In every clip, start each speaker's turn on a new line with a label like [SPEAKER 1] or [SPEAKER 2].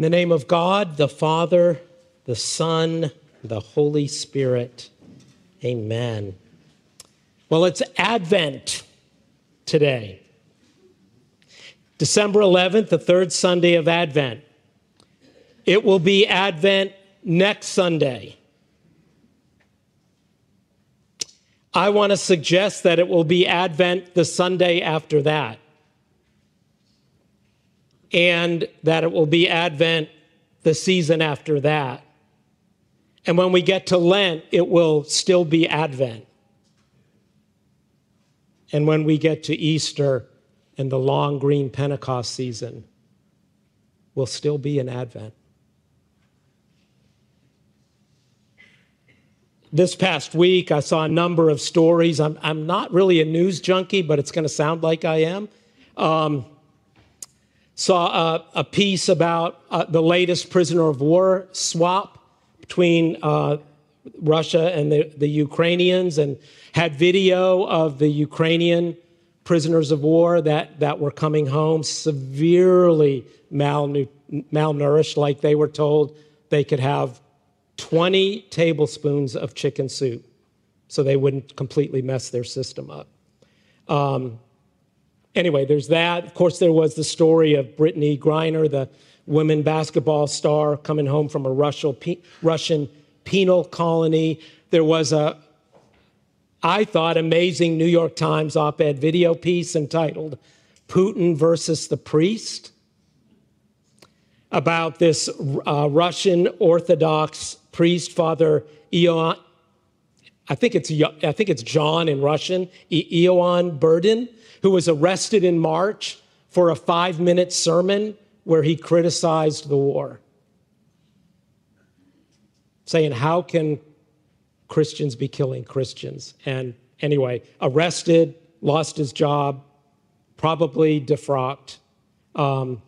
[SPEAKER 1] In the name of God, the Father, the Son, the Holy Spirit. Amen. Well, it's Advent today. December 11th, the third Sunday of Advent. It will be Advent next Sunday. I want to suggest that it will be Advent the Sunday after that and that it will be Advent the season after that. And when we get to Lent, it will still be Advent. And when we get to Easter and the long green Pentecost season, will still be an Advent. This past week, I saw a number of stories. I'm, I'm not really a news junkie, but it's going to sound like I am. Um, saw a, a piece about uh, the latest prisoner of war swap between uh, Russia and the, the Ukrainians and had video of the Ukrainian prisoners of war that, that were coming home severely malnu- malnourished, like they were told they could have 20 tablespoons of chicken soup so they wouldn't completely mess their system up. Um, anyway, there's that. Of course, there was the story of Brittney Griner, the women basketball star coming home from a Russian penal colony. There was a, I thought, amazing New York Times op ed video piece entitled Putin versus the Priest about this uh, Russian Orthodox priest, Father Ioan. I think it's I think it's John in Russian, Ioan Burdin, who was arrested in March for a five minute sermon where he criticized the war, saying, How can Christians be killing Christians? And anyway, arrested, lost his job, probably defrocked. Um,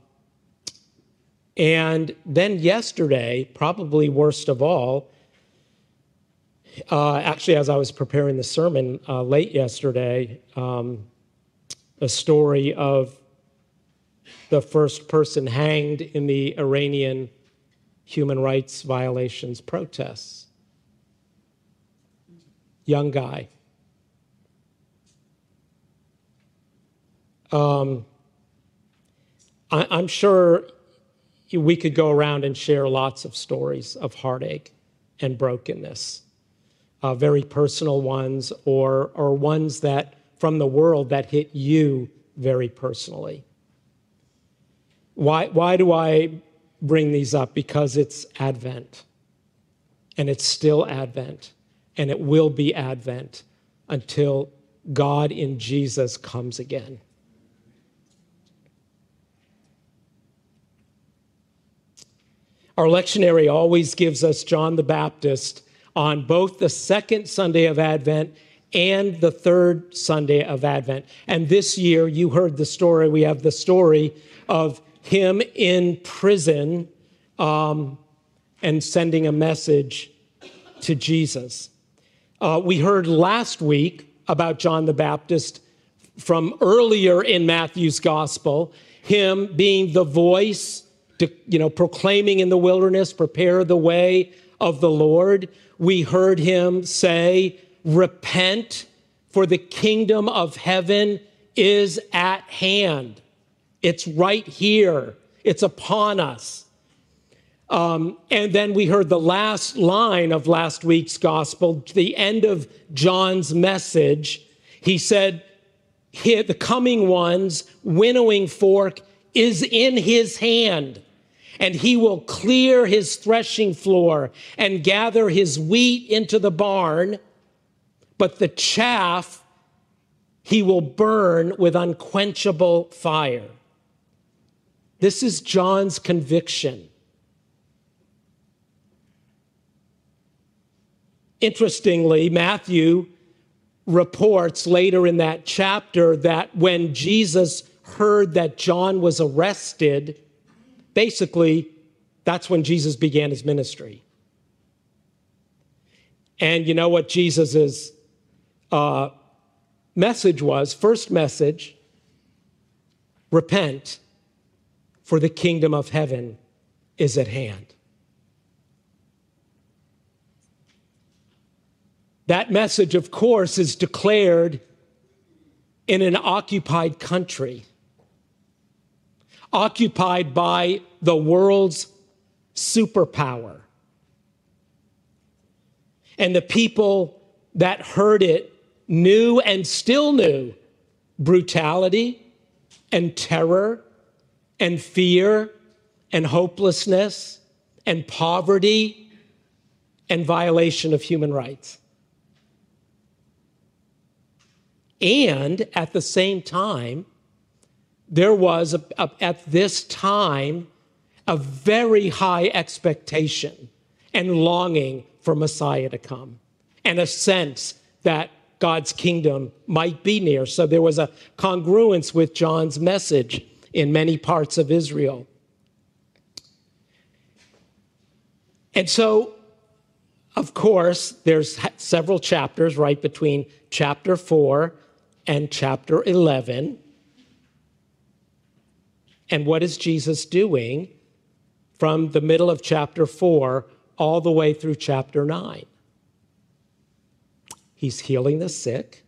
[SPEAKER 1] and then yesterday, probably worst of all, uh, actually, as I was preparing the sermon uh, late yesterday, um, a story of the first person hanged in the Iranian human rights violations protests. Young guy. Um, I, I'm sure we could go around and share lots of stories of heartache and brokenness, uh, very personal ones, or, or ones that from the world that hit you very personally. Why, why do I bring these up? Because it's Advent, and it's still Advent, and it will be Advent until God in Jesus comes again. Our lectionary always gives us John the Baptist on both the second Sunday of Advent and the third Sunday of Advent. And this year, you heard the story. We have the story of him in prison um, and sending a message to Jesus. Uh, we heard last week about John the Baptist from earlier in Matthew's gospel, him being the voice, to, you know, proclaiming in the wilderness, prepare the way of the Lord. We heard him say, Repent, for the kingdom of heaven is at hand. It's right here, it's upon us. Um, and then we heard the last line of last week's gospel, the end of John's message. He said, The coming one's winnowing fork is in his hand and he will clear his threshing floor and gather his wheat into the barn but the chaff he will burn with unquenchable fire. This is John's conviction. Interestingly, Matthew reports later in that chapter that when Jesus heard that John was arrested, basically, that's when Jesus began his ministry. And you know what Jesus is uh, message was first message repent, for the kingdom of heaven is at hand. That message, of course, is declared in an occupied country, occupied by the world's superpower. And the people that heard it knew and still knew brutality and terror and fear and hopelessness and poverty and violation of human rights. And at the same time, there was, a, a, at this time, a very high expectation and longing for Messiah to come, and a sense that God's kingdom might be near. So there was a congruence with John's message in many parts of Israel. And so, of course, there's several chapters right between chapter 4 and chapter 11. And what is Jesus doing from the middle of chapter 4 all the way through chapter 9? He's healing the sick,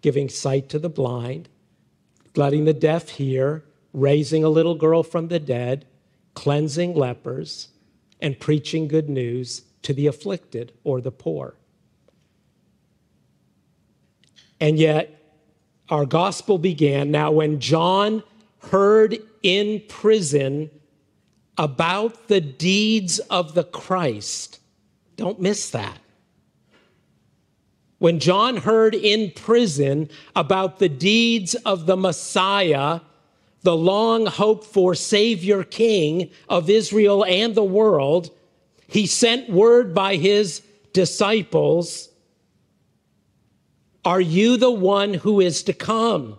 [SPEAKER 1] giving sight to the blind, letting the deaf hear, raising a little girl from the dead, cleansing lepers, and preaching good news to the afflicted or the poor. And yet, our gospel began. Now, when John heard in prison about the deeds of the Christ, don't miss that. When John heard in prison about the deeds of the Messiah, the long hoped for Savior King of Israel and the world, he sent word by his disciples Are you the one who is to come?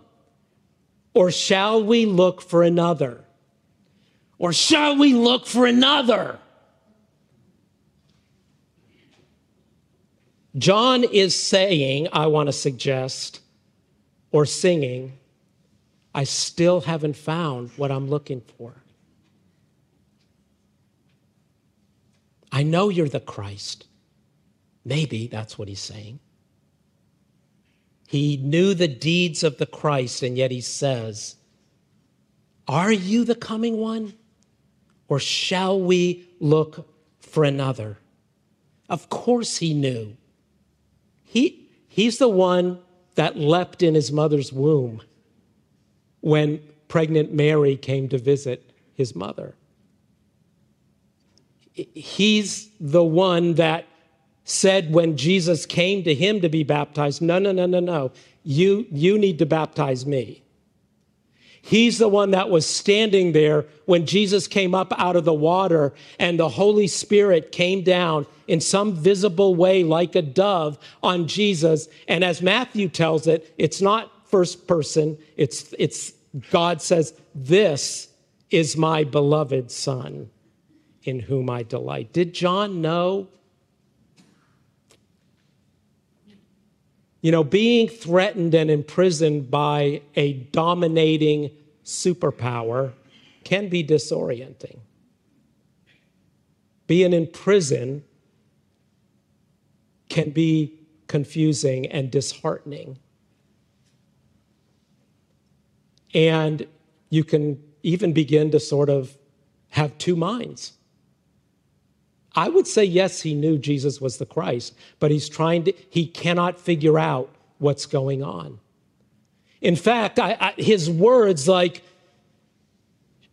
[SPEAKER 1] Or shall we look for another? Or shall we look for another? John is saying, I want to suggest, or singing, I still haven't found what I'm looking for. I know you're the Christ. Maybe that's what he's saying. He knew the deeds of the Christ, and yet he says, Are you the coming one? Or shall we look for another? Of course, he knew. He, he's the one that leapt in his mother's womb when pregnant Mary came to visit his mother. He's the one that said when Jesus came to him to be baptized, No, no, no, no, no. You, you need to baptize me. He's the one that was standing there when Jesus came up out of the water and the Holy Spirit came down in some visible way like a dove on Jesus. And as Matthew tells it, it's not first person, it's, it's God says, This is my beloved Son in whom I delight. Did John know? You know, being threatened and imprisoned by a dominating superpower can be disorienting. Being in prison can be confusing and disheartening. And you can even begin to sort of have two minds. I would say, yes, he knew Jesus was the Christ, but he's trying to, he cannot figure out what's going on. In fact, I, I, his words, like,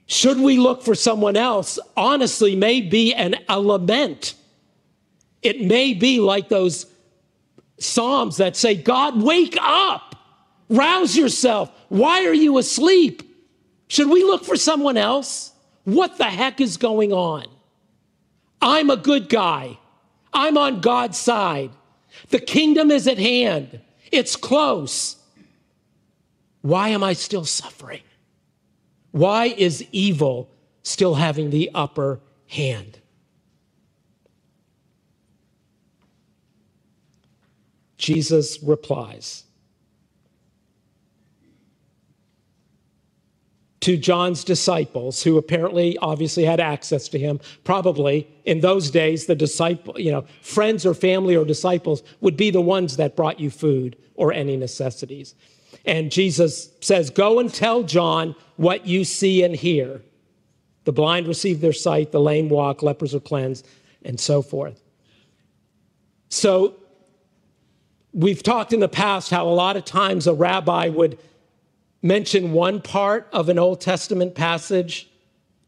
[SPEAKER 1] should we look for someone else, honestly, may be an, a lament. It may be like those Psalms that say, God, wake up, rouse yourself. Why are you asleep? Should we look for someone else? What the heck is going on? I'm a good guy. I'm on God's side. The kingdom is at hand, it's close. Why am I still suffering? Why is evil still having the upper hand? Jesus replies to John's disciples, who apparently obviously had access to him. Probably in those days, the disciple, you know, friends or family or disciples would be the ones that brought you food or any necessities. And Jesus says, Go and tell John what you see and hear. The blind receive their sight, the lame walk, lepers are cleansed, and so forth. So, we've talked in the past how a lot of times a rabbi would mention one part of an Old Testament passage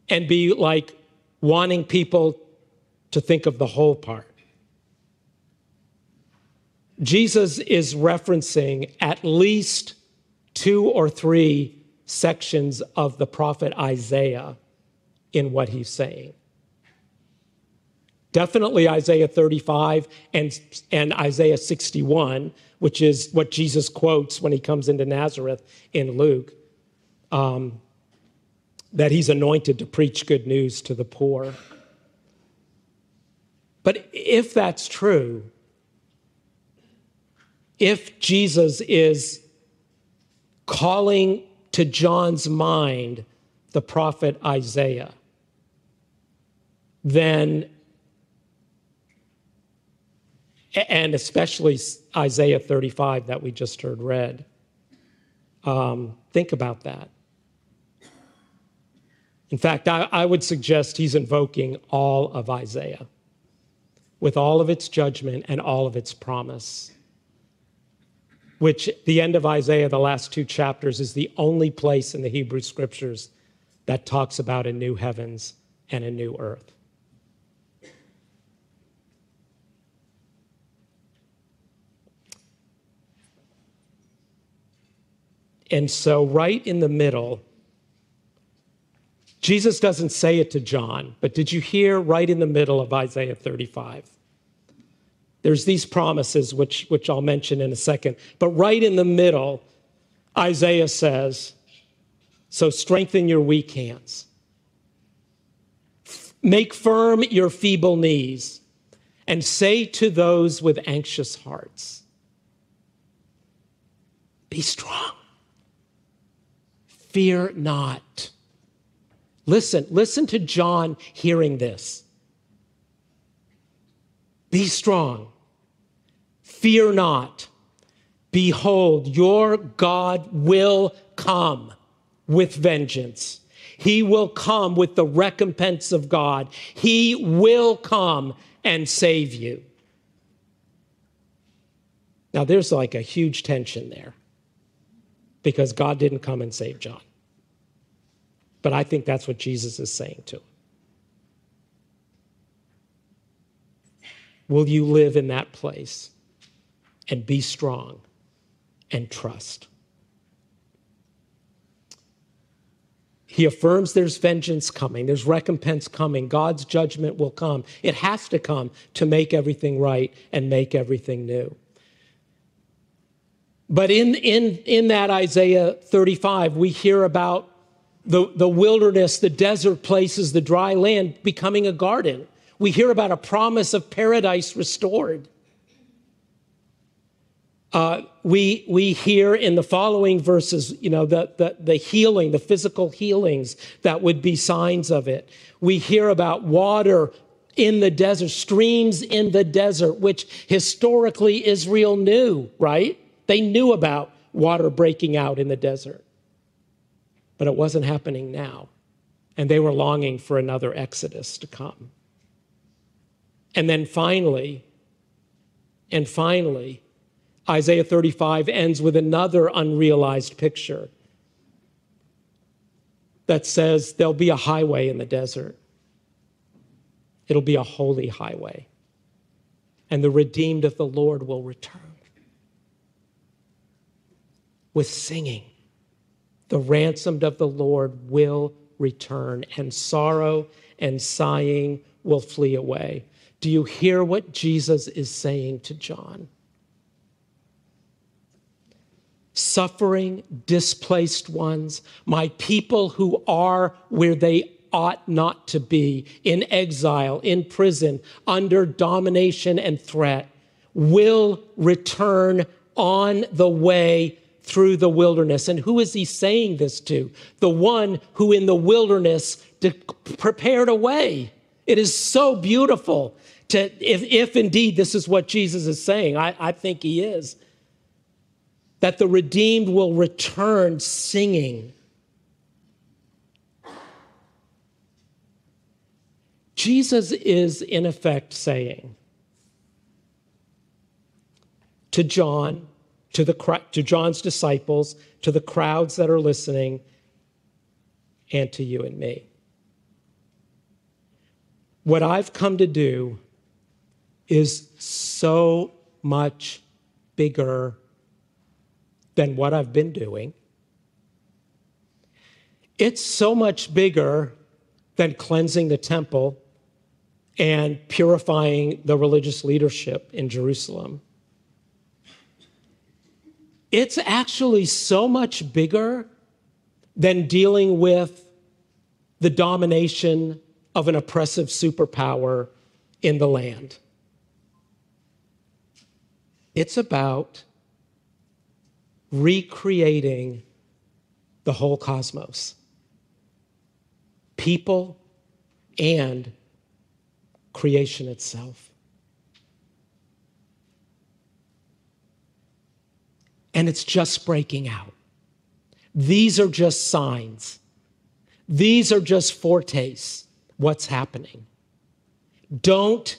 [SPEAKER 1] and be like wanting people to think of the whole part. Jesus is referencing at least two or three sections of the prophet Isaiah in what he's saying. Definitely Isaiah 35 and, and Isaiah 61, which is what Jesus quotes when he comes into Nazareth in Luke, um, that he's anointed to preach good news to the poor. But if that's true, if Jesus is calling to John's mind the prophet Isaiah, then, and especially Isaiah 35 that we just heard read, um, think about that. In fact, I, I would suggest he's invoking all of Isaiah with all of its judgment and all of its promise which the end of Isaiah, the last two chapters, is the only place in the Hebrew scriptures that talks about a new heavens and a new earth. And so, right in the middle, Jesus doesn't say it to John, but did you hear right in the middle of Isaiah 35? There's these promises, which, which I'll mention in a second. But right in the middle, Isaiah says, So strengthen your weak hands, make firm your feeble knees, and say to those with anxious hearts, Be strong, fear not. Listen, listen to John hearing this. Be strong. Fear not. Behold, your God will come with vengeance. He will come with the recompense of God. He will come and save you. Now, there's like a huge tension there because God didn't come and save John. But I think that's what Jesus is saying to him. Will you live in that place and be strong and trust? He affirms there's vengeance coming, there's recompense coming, God's judgment will come. It has to come to make everything right and make everything new. But in, in, in that Isaiah 35, we hear about the, the wilderness, the desert places, the dry land becoming a garden we hear about a promise of paradise restored. Uh, we, we hear in the following verses, you know, the, the, the healing, the physical healings that would be signs of it. We hear about water in the desert, streams in the desert, which historically Israel knew, right? They knew about water breaking out in the desert. But it wasn't happening now. And they were longing for another Exodus to come. And then finally, and finally, Isaiah 35 ends with another unrealized picture that says there'll be a highway in the desert. It'll be a holy highway. And the redeemed of the Lord will return with singing. The ransomed of the Lord will return, and sorrow and sighing will flee away. Do you hear what Jesus is saying to John? Suffering, displaced ones, my people who are where they ought not to be, in exile, in prison, under domination and threat, will return on the way through the wilderness. And who is he saying this to? The one who in the wilderness prepared a way. It is so beautiful to, if, if indeed this is what Jesus is saying, I, I think he is, that the redeemed will return singing. Jesus is, in effect, saying to John, to, the, to John's disciples, to the crowds that are listening, and to you and me. What I've come to do is so much bigger than what I've been doing. It's so much bigger than cleansing the temple and purifying the religious leadership in Jerusalem. It's actually so much bigger than dealing with the domination of an oppressive superpower in the land. It's about recreating the whole cosmos, people and creation itself. And it's just breaking out. These are just signs. These are just foretastes what's happening. Don't,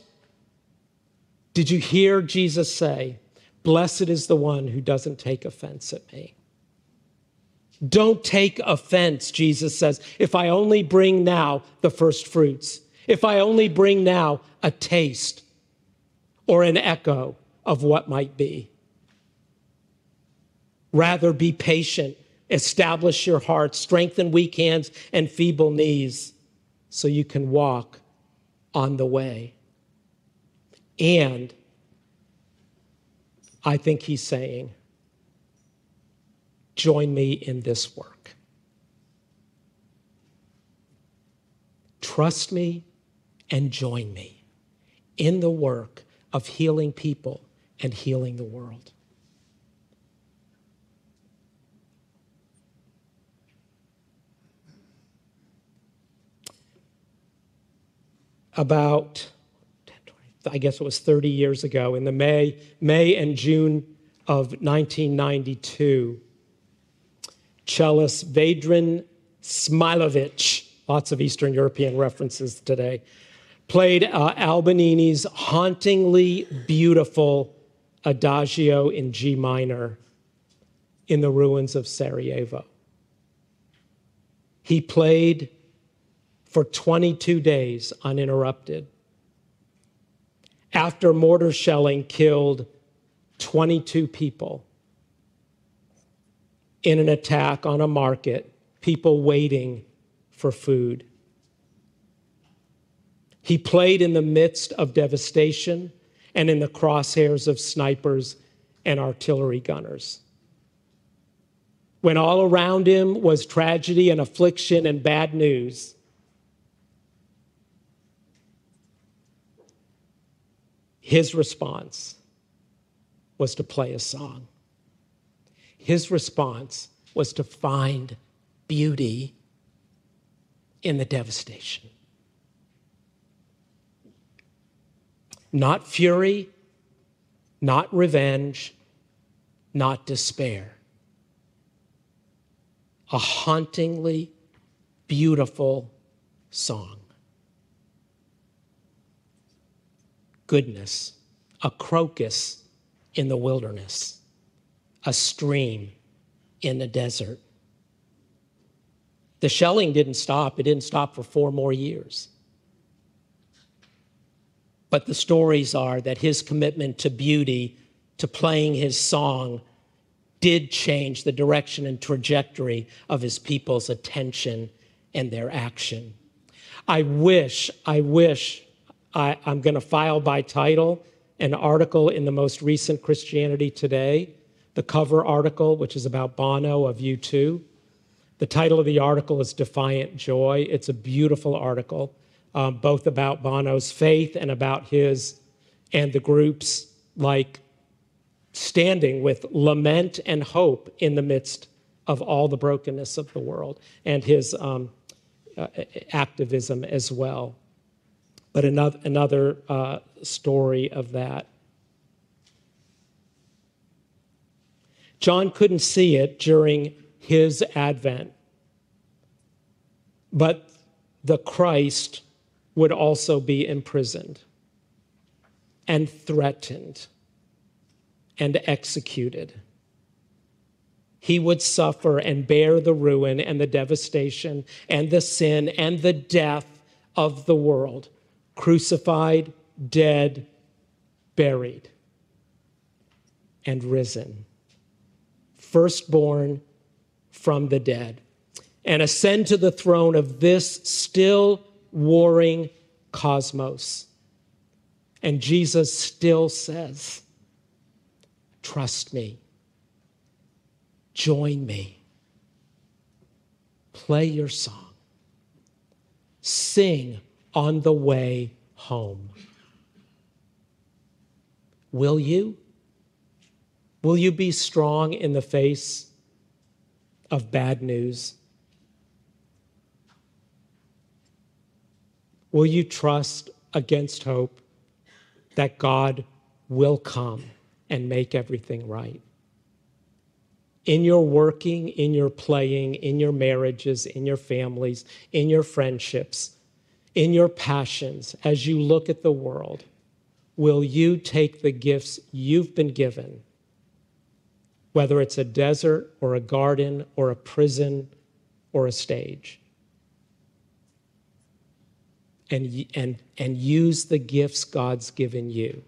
[SPEAKER 1] did you hear Jesus say, Blessed is the one who doesn't take offense at me. Don't take offense, Jesus says, if I only bring now the first fruits, if I only bring now a taste or an echo of what might be. Rather, be patient, establish your heart, strengthen weak hands and feeble knees so you can walk on the way. And I think he's saying, join me in this work. Trust me and join me in the work of healing people and healing the world. About I guess it was 30 years ago, in the May, May and June of 1992, cellist Vedran Smailović, lots of Eastern European references today, played uh, Albinoni's hauntingly beautiful Adagio in G minor in the ruins of Sarajevo. He played for 22 days uninterrupted after mortar shelling killed 22 people in an attack on a market, people waiting for food. He played in the midst of devastation and in the crosshairs of snipers and artillery gunners. When all around him was tragedy and affliction and bad news, His response was to play a song. His response was to find beauty in the devastation. Not fury, not revenge, not despair. A hauntingly beautiful song. Goodness, a crocus in the wilderness, a stream in the desert. The shelling didn't stop, it didn't stop for four more years. But the stories are that his commitment to beauty, to playing his song, did change the direction and trajectory of his people's attention and their action. I wish, I wish I, am going to file by title an article in the most recent Christianity Today, the cover article, which is about Bono of U2. The title of the article is Defiant Joy. It's a beautiful article, um, both about Bono's faith and about his and the groups like standing with lament and hope in the midst of all the brokenness of the world and his um, uh, activism as well. But another, another uh, story of that. John couldn't see it during his advent, but the Christ would also be imprisoned and threatened and executed. He would suffer and bear the ruin and the devastation and the sin and the death of the world, crucified, dead, buried, and risen. Firstborn from the dead, and ascend to the throne of this still warring cosmos. And Jesus still says, Trust me, join me, play your song, sing on the way home. Will you? Will you be strong in the face of bad news? Will you trust against hope that God will come and make everything right? In your working, in your playing, in your marriages, in your families, in your friendships, in your passions, as you look at the world, will you take the gifts you've been given, whether it's a desert or a garden or a prison or a stage? and, and, and use the gifts God's given you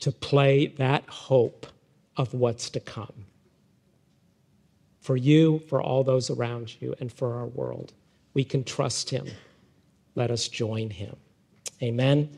[SPEAKER 1] to play that hope of what's to come for you, for all those around you, and for our world. We can trust Him. Let us join Him. Amen.